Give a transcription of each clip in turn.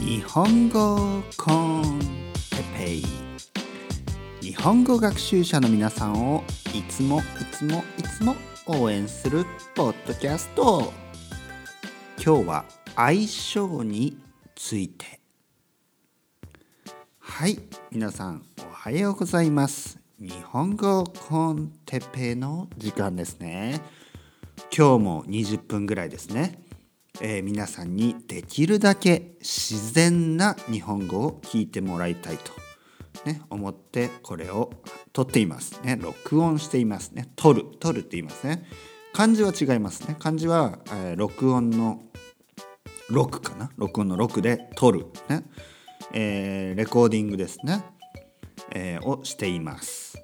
日本語コン。テペイ日本語学習者の皆さんをいつもいつもいつも応援するポッドキャスト。今日は相性について。はい皆さんおはようございます。日本語コンテペイの時間ですね。今日も20分ぐらいですね。えー、皆さんにできるだけ自然な日本語を聞いてもらいたいと、ね、思ってこれを撮っていますね。録音していますね。撮る撮るって言いますね。漢字は違いますね。漢字は、えー、録音の6かな？録音の6で撮るね、えー、レコーディングですね、えー、をしています。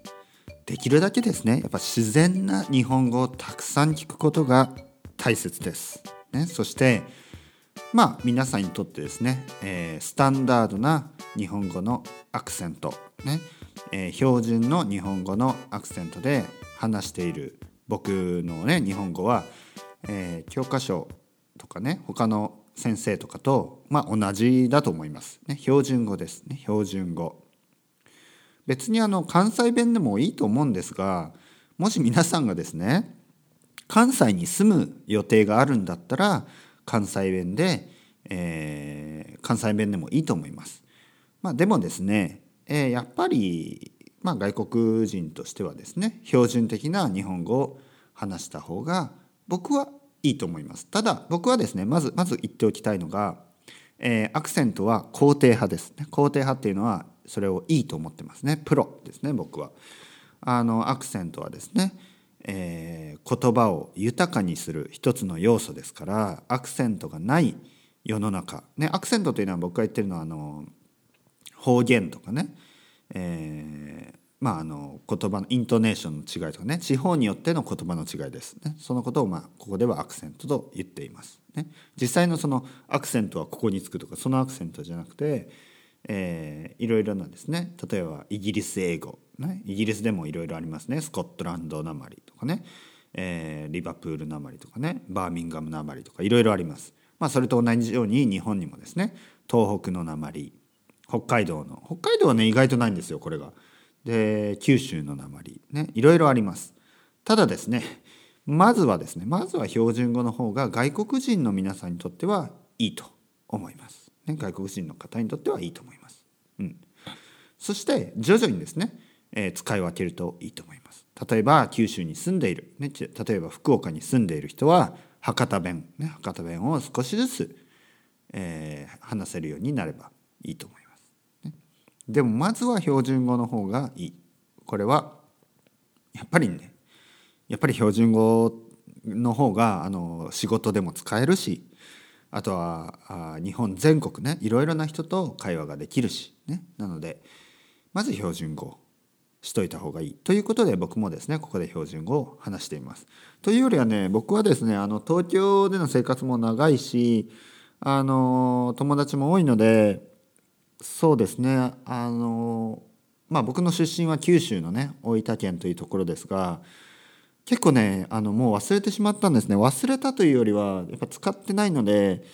できるだけですね。やっぱ自然な日本語をたくさん聞くことが大切です。ね、そしてまあ皆さんにとってですね、えー、スタンダードな日本語のアクセント、ね。えー、標準の日本語のアクセントで話している僕のね日本語は、えー、教科書とかね他の先生とかと、まあ、同じだと思います、ね、標準語です。ね。標準語。別にあの関西弁でもいいと思うんですがもし皆さんがですね関西に住む予定があるんだったら関西弁で、えー、関西弁でもいいと思います。まあ、でもですね、えー、やっぱり、まあ、外国人としてはですね標準的な日本語を話した方が僕はいいと思います。ただ僕はですねまずまず言っておきたいのが、えー、アクセントは肯定派ですね。肯定派っていうのはそれをいいと思ってますね。プロですね僕は。あのアクセントはですねえー、言葉を豊かにする一つの要素ですからアクセントがない世の中、ね、アクセントというのは僕が言ってるのはあの方言とかね、えー、まああの言葉のイントネーションの違いとかね。地方によっての言葉の違いです。ね。そのことをまあここではアクセントと言っています、ね、実際のそのアクセントはここにつくとかそのアクセントじゃなくてえー、いろいろなですね。例えばイギリス英語、ね、イギリスでもいろいろありますね。スコットランドなまりとかね、えー、リバプールなまりとかねバーミンガムなまりとかいろいろあります。まあ、それと同じように日本にもですね東北のなまり北海道の北海道はね意外とないんですよこれが。で九州のなまりねいろいろあります。ただですねまずはですねまずは標準語の方が外国人の皆さんにとってはいいと思います。ね、外国人の方にとってはいいと思います。うん、そして徐々にですね、えー、使い分けるといいと思います。例えば九州に住んでいる、ね、例えば福岡に住んでいる人は博多弁、ね、博多弁を少しずつ、えー、話せるようになればいいと思います。ね、でもまずは標準語の方がいい。これはやっぱりねやっぱり標準語の方があの仕事でも使えるしあとはあ日本全国ねいろいろな人と会話ができるし、ね、なのでまず標準語。しといた方がいいということで僕もですねここで標準語を話しています。というよりはね僕はですねあの東京での生活も長いしあの友達も多いのでそうですねあのまあ僕の出身は九州のね大分県というところですが結構ねあのもう忘れてしまったんですね忘れたというよりはやっぱ使ってないので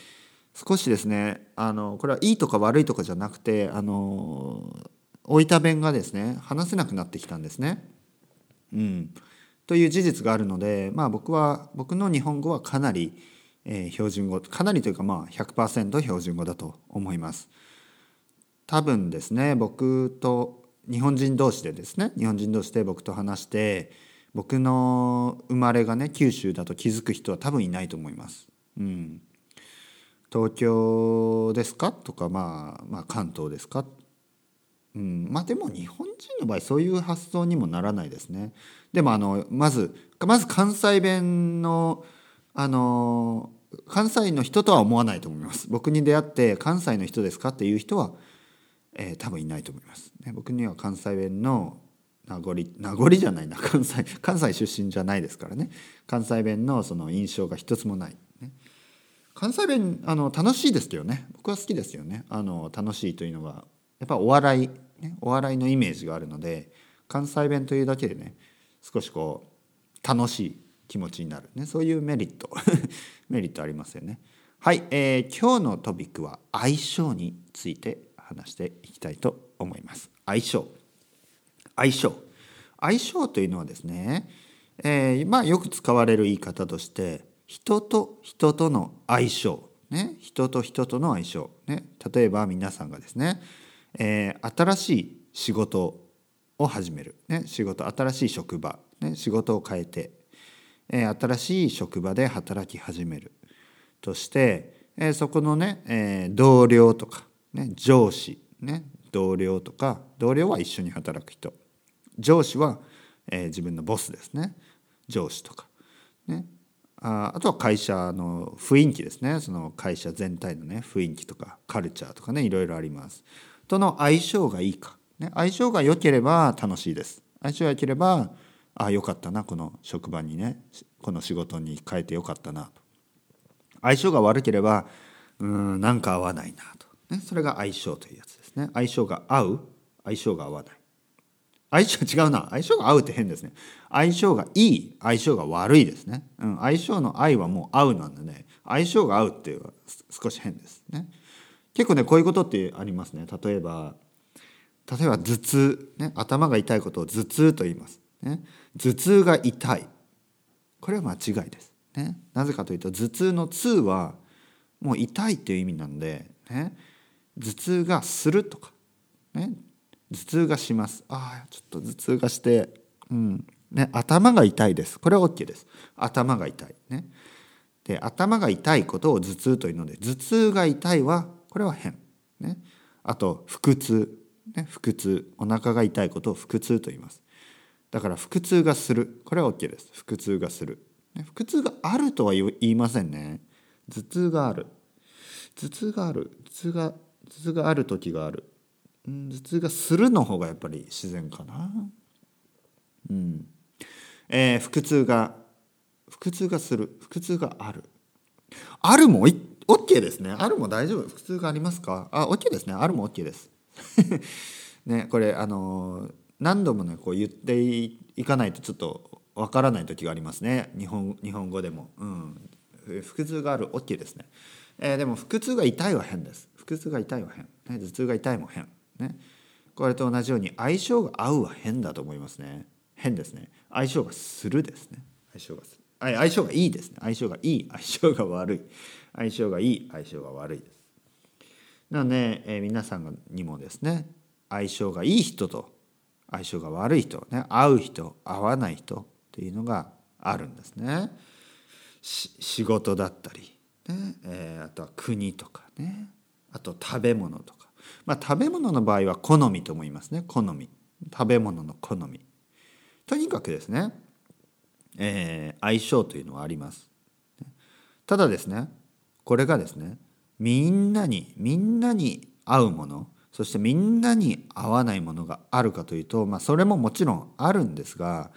少しですねあのこれはいいとか悪いとかじゃなくてあの大分弁がですね話せなくなってきたんですね。うん、という事実があるのでまあ僕は僕の日本語はかなり、えー、標準語かなりというかまあ100%標準語だと思います。多分ですね僕と日本人同士でですね日本人同士で僕と話して僕の生まれがね九州だと気づく人は多分いないと思います。うん、東京ですか？とか、まあ、まあ関東ですか、うん、まあでも日本人の場合そういう発想にもならないですね。でもあのまずまず関西弁のあの関西の人とは思わないと思います。僕に出会って関西の人ですかっていう人は、えー、多分いないと思います。ね、僕には関西弁の名残名残じゃないな。関西関西出身じゃないですからね。関西弁のその印象が一つもない、ね、関西弁あの楽しいですけどね。僕は好きですよね。あの楽しいというのがやっぱお笑い、ね、お笑いのイメージがあるので関西弁というだけでね少しこう楽しい気持ちになる。ねそういうメリット。メリットありますよね。はい、えー、今日のトピックは相性について話していきたいと思います。相性。相性。相性というのはですね、えー、まあよく使われる言い方として人と人との相性。ね人と人との相性。ね例えば皆さんがですね、えー、新しい仕事を始める、ね、仕事新しい職場、ね、仕事を変えて、えー、新しい職場で働き始める。として、えー、そこのね、えー、同僚とか、ね、上司、ね、同僚とか同僚は一緒に働く人。上司は、えー、自分のボスですね。上司とか、ね、ああとは会社の雰囲気ですね。その会社全体のね雰囲気とかカルチャーとかねいろいろあります。との相性がいいか、ね、相性が良ければ楽しいです。相性が良ければああよかったなこの職場にね。この仕事に変えてよかったなと。相性が悪ければうんなんか合わないなと、ね、それが相性というやつですね。相性が合う相性が合わない。相性違うな。相性が合うって変ですね。相性がいい相性が悪いですね、うん、相性の愛はもう合うなんでね。相性が合うっていうのは少し変ですね。結構ねこういうことってありますね。例えば例えば頭痛、ね、頭が痛いことを頭痛と言います、ね、頭痛が痛い。これは間違いです、ね、なぜかというと頭痛の痛はもう痛いっていう意味なんで、ね、頭痛がするとか、ね、頭痛がします。あちょっと頭痛がしてうん。ね。頭が痛いです。これは OK です。頭が痛い。ね。で頭が痛いことを頭痛というので頭痛が痛いはこれは変。ね。あと腹痛。ね。腹痛。お腹が痛いことを腹痛と言います。だから腹痛がする。これは OK です。腹痛がする、ね、腹痛があるとは言いませんね。頭痛がある。頭痛がある。頭痛が頭痛がある時がある。頭痛がするの方がやっぱり自然かな。うん。えー、腹痛が腹痛がする。腹痛がある。あるも OK ですね。あるも大丈夫？腹痛がありますか？あ OK ですね。あるも OK です。ねこれあの何度もねこう言っていかないとちょっとわからない時がありますね。日本日本語でも、うん、腹痛がある OK ですね、えー、でも腹痛が痛いは変です。腹痛が痛いは変、ね、頭痛が痛いも変。ね。これと同じように相性が合うは変だと思いますね。変ですね。相性がするですね。相性がする。相性がいいですね。相性がいい。相性が悪い。相性がいい。相性が悪いです。なので、えー、皆さんにもですね相性がいい人と相性が悪い人ね合う人合わない人っていうのがあるんですね。仕事だったり、ねえー、あとは国とかね。あと食べ物とか。まあ、食べ物の場合は好みと思いますね。好み。食べ物の好み。とにかくですね、えー、相性というのはありますただですねこれがですねみんなにみんなに合うものそしてみんなに合わないものがあるかというと、まあ、それももちろんあるんですが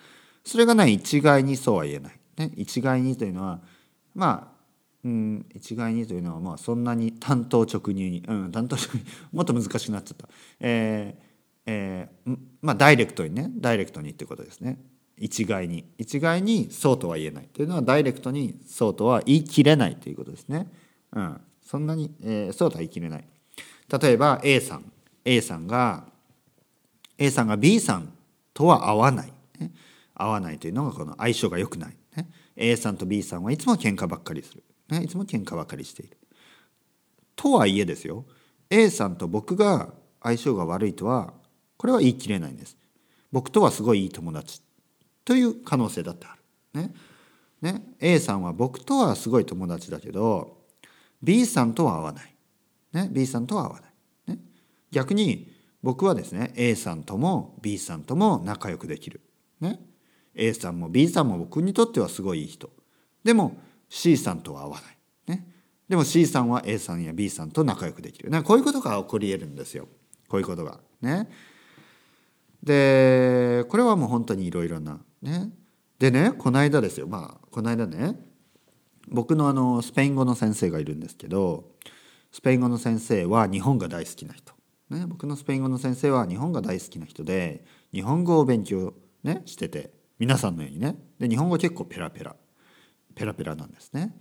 それがね一概にそうは言えない。ね、一概にというのはまあうん一概にというのはまあそんなに単刀直入に、うん、単刀直入 もっと難しくなっちゃった。えーえー、まあダイレクトにねダイレクトにってことですね。一概に。一概にそうとは言えない。というのはダイレクトにそうとは言い切れないということですね。うん、そんなに、えー、そうとは言い切れない。例えば A さん。A さんが A さんが B さんとは合わない、ね、合わないというのがこの相性が良くない、ね、A さんと B さんはいつも喧嘩ばっかりする。ね、いつも喧嘩ばっかりしている。とはいえですよ。A さんと僕が相性が悪いとはこれは言い切れないんです。僕とはすごいいい友達。という可能性だってある。ね。ね、A さんは僕とはすごい友達だけど B さんとは合わない。ね、B さんとは合わない。ね、逆に僕はですね A さんとも B さんとも仲良くできる。ね、A さんも B さんも僕にとってはすごいいい人。でも C さんとは合わない。ね、でも C さんは A さんや B さんと仲良くできる。こういうことが起こり得るんですよ。こういうことが。ね。でこれはもう本当にいろいろな。ね。でねこの間ですよまあこの間ね僕のあのスペイン語の先生がいるんですけどスペイン語の先生は日本が大好きな人。ね、僕のスペイン語の先生は日本が大好きな人で日本語を勉強、ね、してて皆さんのようにねで日本語結構ペラペラペラペラなんですね。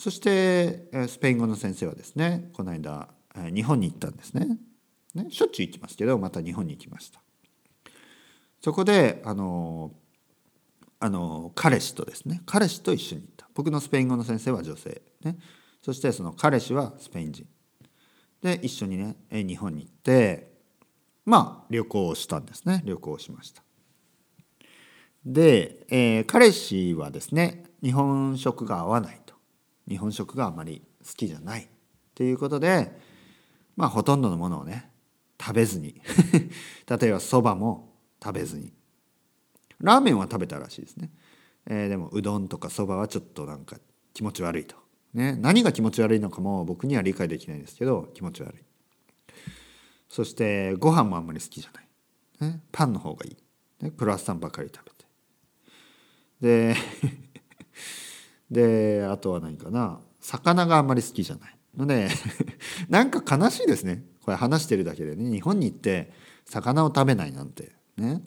そしてスペイン語の先生はですねこの間日本に行ったんですねねしょっちゅう行きますけどまた日本に行きましたそこであのあの彼氏とですね彼氏と一緒に行った。僕のスペイン語の先生は女性。ね。そしてその彼氏はスペイン人。で一緒にね日本に行ってまあ旅行をしたんですね。旅行をしました。で、えー、彼氏はですね日本食が合わないと。日本食があまり好きじゃない。ということでまあほとんどのものをね食べずに。例えばそばも食べずに。ラーメンは食べたらしいですね、えー、でもうどんとかそばはちょっとなんか気持ち悪いと、ね、何が気持ち悪いのかも僕には理解できないんですけど気持ち悪い。そしてご飯もあんまり好きじゃない、ね、パンの方がいい、ね、クロワッサンばかり食べて。でであとは何かな。魚があんまり好きじゃない。のでなんか悲しいですね。これ話してるだけでね。日本に行って魚を食べないなんて。ね。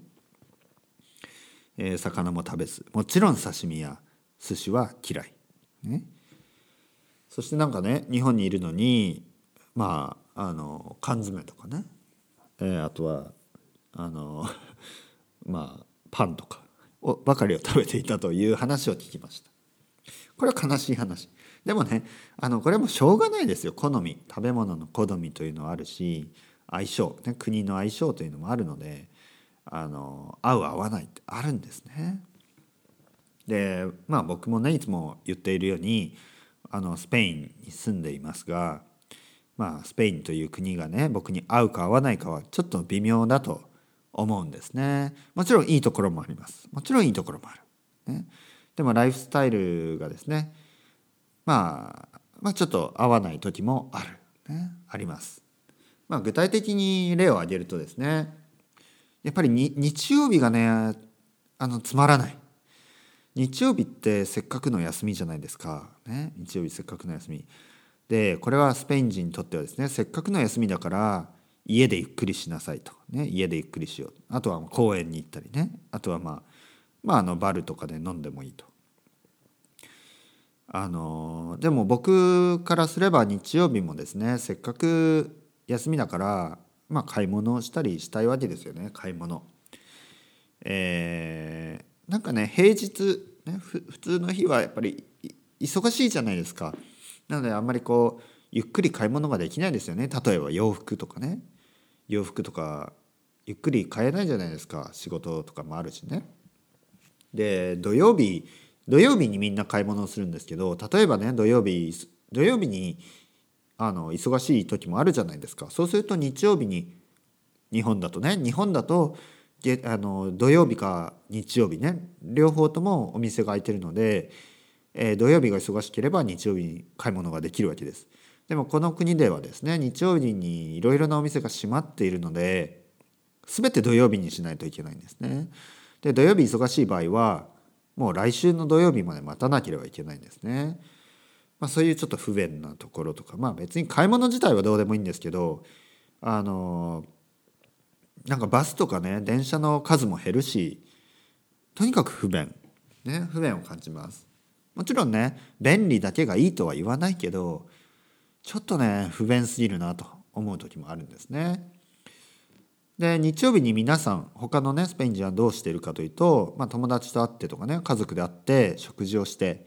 えー、魚も食べず。もちろん刺身や寿司は嫌い、ね、そしてなんかね日本にいるのにまああの缶詰とかね、えー、あとはあの まあパンとかをばかりを食べていたという話を聞きました。これは悲しい話。でもねあのこれもしょうがないですよ。好み。食べ物の好みというのはあるし相性、ね、国の相性というのもあるのであの合う合わないってあるんですね。でまあ僕もねいつも言っているようにあのスペインに住んでいますが、まあ、スペインという国がね僕に合うか合わないかはちょっと微妙だと思うんですね。もちろんいいところもあります。もちろんいいところもある。ね、でもライフスタイルがですね、まあ、まあちょっと合わない時もある、ね、あります。まあ、具体的に例を挙げるとですねやっぱり日曜日がねあのつまらない。日曜日ってせっかくの休みじゃないですか、ね、日曜日せっかくの休み。でこれはスペイン人にとってはですねせっかくの休みだから家でゆっくりしなさいと、ね、家でゆっくりしよう。あとは公園に行ったりね。あとはまあまああのバルとかで飲んでもいいと。あのでも僕からすれば日曜日もですねせっかく休みだからまあ、買い物をしたりしたいわけですよね買い物。えー、なんかね平日、ね、普通の日はやっぱり忙しいじゃないですか。なのであんまりこうゆっくり買い物ができないですよね例えば洋服とかね洋服とかゆっくり買えないじゃないですか仕事とかもあるしね。で土曜日土曜日にみんな買い物をするんですけど例えばね土曜日土曜日にあの忙しい時もあるじゃないですかそうすると日曜日に日本だとね日本だとあの土曜日か日曜日ね両方ともお店が開いてるので、えー、土曜日が忙しければ日曜日に買い物ができるわけです。でもこの国ではですね日曜日にいろいろなお店が閉まっているので全て土曜日にしないといけないんですね。で土曜日忙しい場合はもう来週の土曜日まで待たなければいけないんですね。まあ、そういうちょっと不便なところとかまあ別に買い物自体はどうでもいいんですけどあのなんかバスとかね電車の数も減るしとにかく不便。ね不便を感じます。もちろんね便利だけがいいとは言わないけどちょっとね不便すぎるなと思う時もあるんですね。で日曜日に皆さん他のねスペイン人はどうしてるかというと、まあ、友達と会ってとかね家族で会って食事をして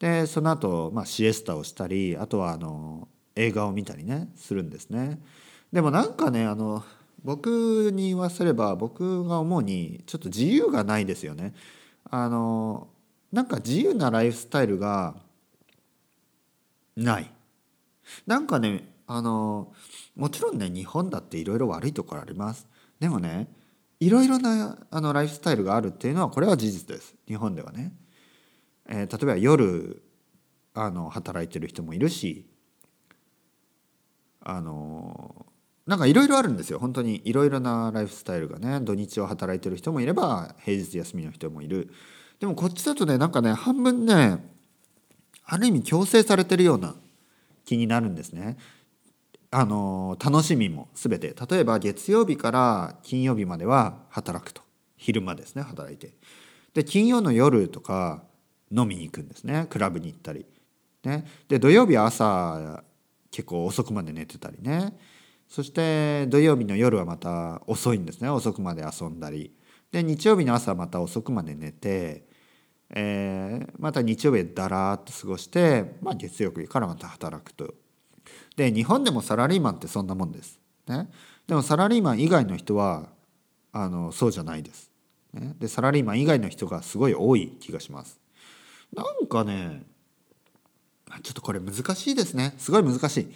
でその後、まあシエスタをしたりあとはあの映画を見たりねするんですね。でもなんかねあの僕に言わせれば僕が思うにちょっと自由がないですよね。あのなんか自由なライフスタイルがない。なんかねあのもちろんね日本だっていろいろ悪いところあります。でもねいろいろなあのライフスタイルがあるっていうのはこれは事実です日本ではね。えー、例えば夜あの働いてる人もいるしあのなんかいろいろあるんですよ。本当にいろいろなライフスタイルがね土日を働いてる人もいれば平日休みの人もいる。でもこっちだとねなんかね半分ねある意味強制されてるような気になるんですね。あの楽しみも全て。例えば月曜日から金曜日までは働くと。昼間ですね働いて。で金曜の夜とか飲みに行くんですねクラブに行ったりね、で土曜日朝結構遅くまで寝てたりねそして土曜日の夜はまた遅いんですね遅くまで遊んだりで日曜日の朝また遅くまで寝て、えー、また日曜日だらーっと過ごして、まあ、月曜日からまた働くと。で日本でもサラリーマンってそんなもんです。ね、でもサラリーマン以外の人はあのそうじゃないです。ね、でサラリーマン以外の人がすごい多い気がします。なんかねちょっとこれ難しいですねすごい難しい。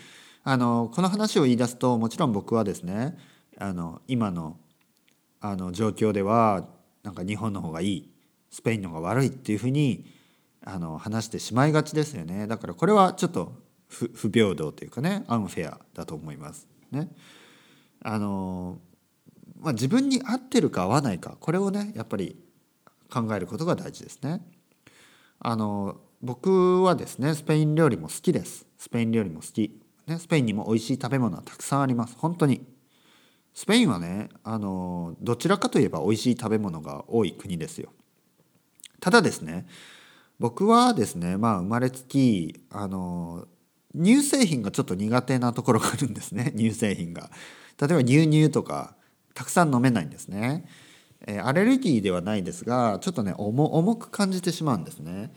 あのこの話を言い出すともちろん僕はですねあの今のあの状況ではなんか日本の方がいいスペインの方が悪いっていうふうにあの話してしまいがちですよねだからこれはちょっと不平等というかねアンフェアだと思います。ね、あのまあ、自分に合ってるか合わないかこれをねやっぱり考えることが大事ですね。あの僕はですねスペイン料理も好きです。スペイン料理も好き。ね、スペインにも美味しい食べ物はたくさんあります。本当に。スペインはねあのどちらかといえば美味しい食べ物が多い国ですよ。ただですね僕はですねまあ生まれつきあの乳製品がちょっと苦手なところがあるんですね。乳製品が。例えば牛乳とかたくさん飲めないんですね、え、アレルギーではないですがちょっとね重く感じてしまうんですね、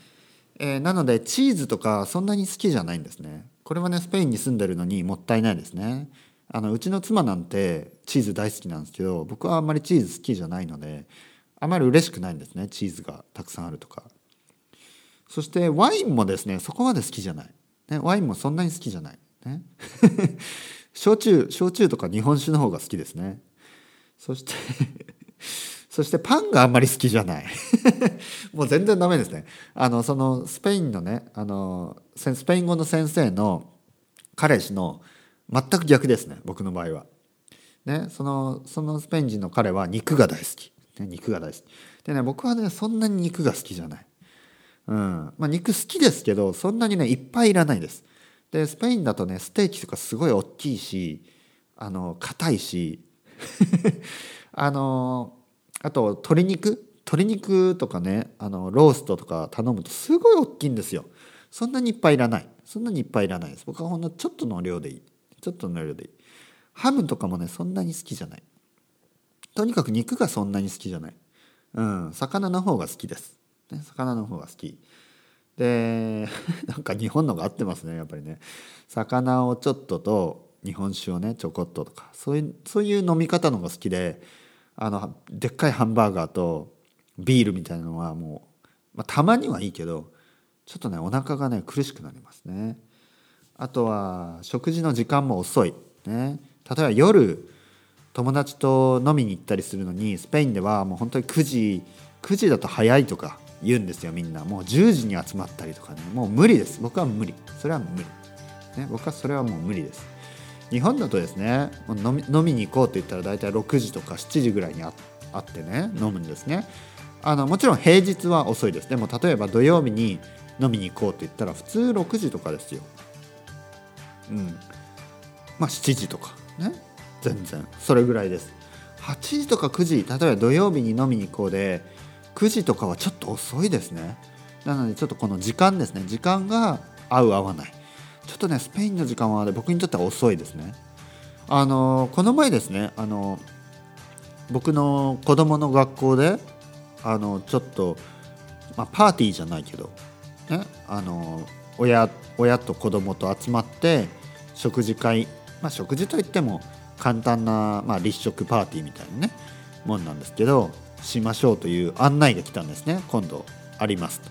えー、なのでチーズとかそんなに好きじゃないんですね。これはねスペインに住んでるのにもったいないですね。あのうちの妻なんてチーズ大好きなんですけど僕はあんまりチーズ好きじゃないのであまり嬉しくないんですねチーズがたくさんあるとか。そしてワインもですねそこまで好きじゃない、ね、ワインもそんなに好きじゃない、ね、焼酎焼酎とか日本酒の方が好きですね。そしてそしてパンがあんまり好きじゃない。もう全然ダメですね。あのそのスペインのねあのスペイン語の先生の彼氏の全く逆ですね僕の場合は。ね、そのそのスペイン人の彼は肉が大好き、ね、肉が大好き。でね僕はねそんなに肉が好きじゃない、うん。まあ、肉好きですけどそんなにねいっぱいいらないです。でスペインだとねステーキとかすごい大きいしあの硬いし。あのあと鶏肉？鶏肉とかねあのローストとか頼むとすごい大きいんですよ。そんなにいっぱいいらない。そんなにいっぱいいらないです。僕はほんのちょっとの量でいい。ちょっとの量でいい。ハムとかもねそんなに好きじゃない。とにかく肉がそんなに好きじゃない。うん。魚の方が好きです、ね、魚の方が好き。で なんか日本のが合ってますねやっぱりね。魚をちょっとと日本酒をねちょこっととかそういうそういう飲み方のが好きであのでっかいハンバーガーとビールみたいなのはもう、まあ、たまにはいいけどちょっとねお腹がね苦しくなりますね。あとは食事の時間も遅い、ね、例えば夜友達と飲みに行ったりするのにスペインではもう本当に9時9時だと早いとか言うんですよみんな。もう10時に集まったりとかね。もう無理です。僕は無理。それは無理、ね、僕はそれはもう無理です。日本だとですね飲み飲みに行こうって言ったら大体6時とか7時ぐらいにあってね飲むんですね。あのもちろん平日は遅いです。でも例えば土曜日に飲みに行こうって言ったら普通6時とかですよ。うん。まあ7時とかね。全然。それぐらいです。8時とか9時例えば土曜日に飲みに行こうで9時とかはちょっと遅いですね。なのでちょっとこの時間ですね。時間が合う合わない。とねスペインの時間は僕にとっては遅いですね。あのこの前ですねあの僕の子供の学校であのちょっと、まあ、パーティーじゃないけど、ね、あの親親と子供と集まって食事会、まあ、食事といっても簡単な、まあ、立食パーティーみたいなねもんなんですけどしましょうという案内が来たんですね。今度ありますと。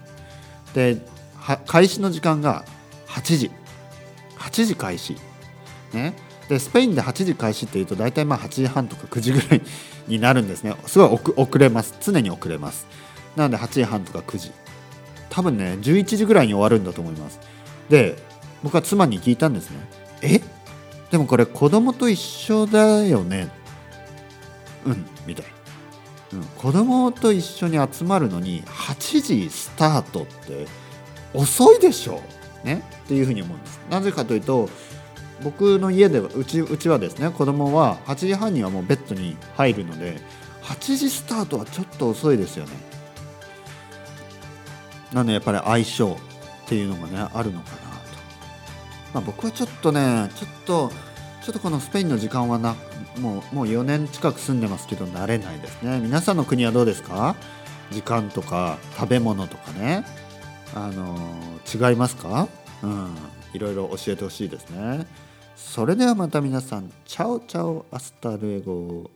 で開始の時間が8時。8時開始。ね。でスペインで8時開始っていうと大体まあ8時半とか9時ぐらいになるんですね。すごい遅れます。常に遅れます。なので8時半とか9時。多分ね11時ぐらいに終わるんだと思います。で僕は妻に聞いたんですね。え？でもこれ子供と一緒だよね？うんみたい、うん、子供と一緒に集まるのに8時スタートって遅いでしょ？ね。っていうふうに思うんです。なぜかというと僕の家ではうちうちはですね子供は8時半にはもうベッドに入るので8時スタートはちょっと遅いですよね。なのでやっぱり相性っていうのがねあるのかなまあ、僕はちょっとねちょっとちょっとこのスペインの時間はなもうもう4年近く住んでますけど慣れないですね。皆さんの国はどうですか？時間とか食べ物とかねあの違いますか？うん。いろいろ教えてほしいですね。それではまた皆さん chao chao hasta luego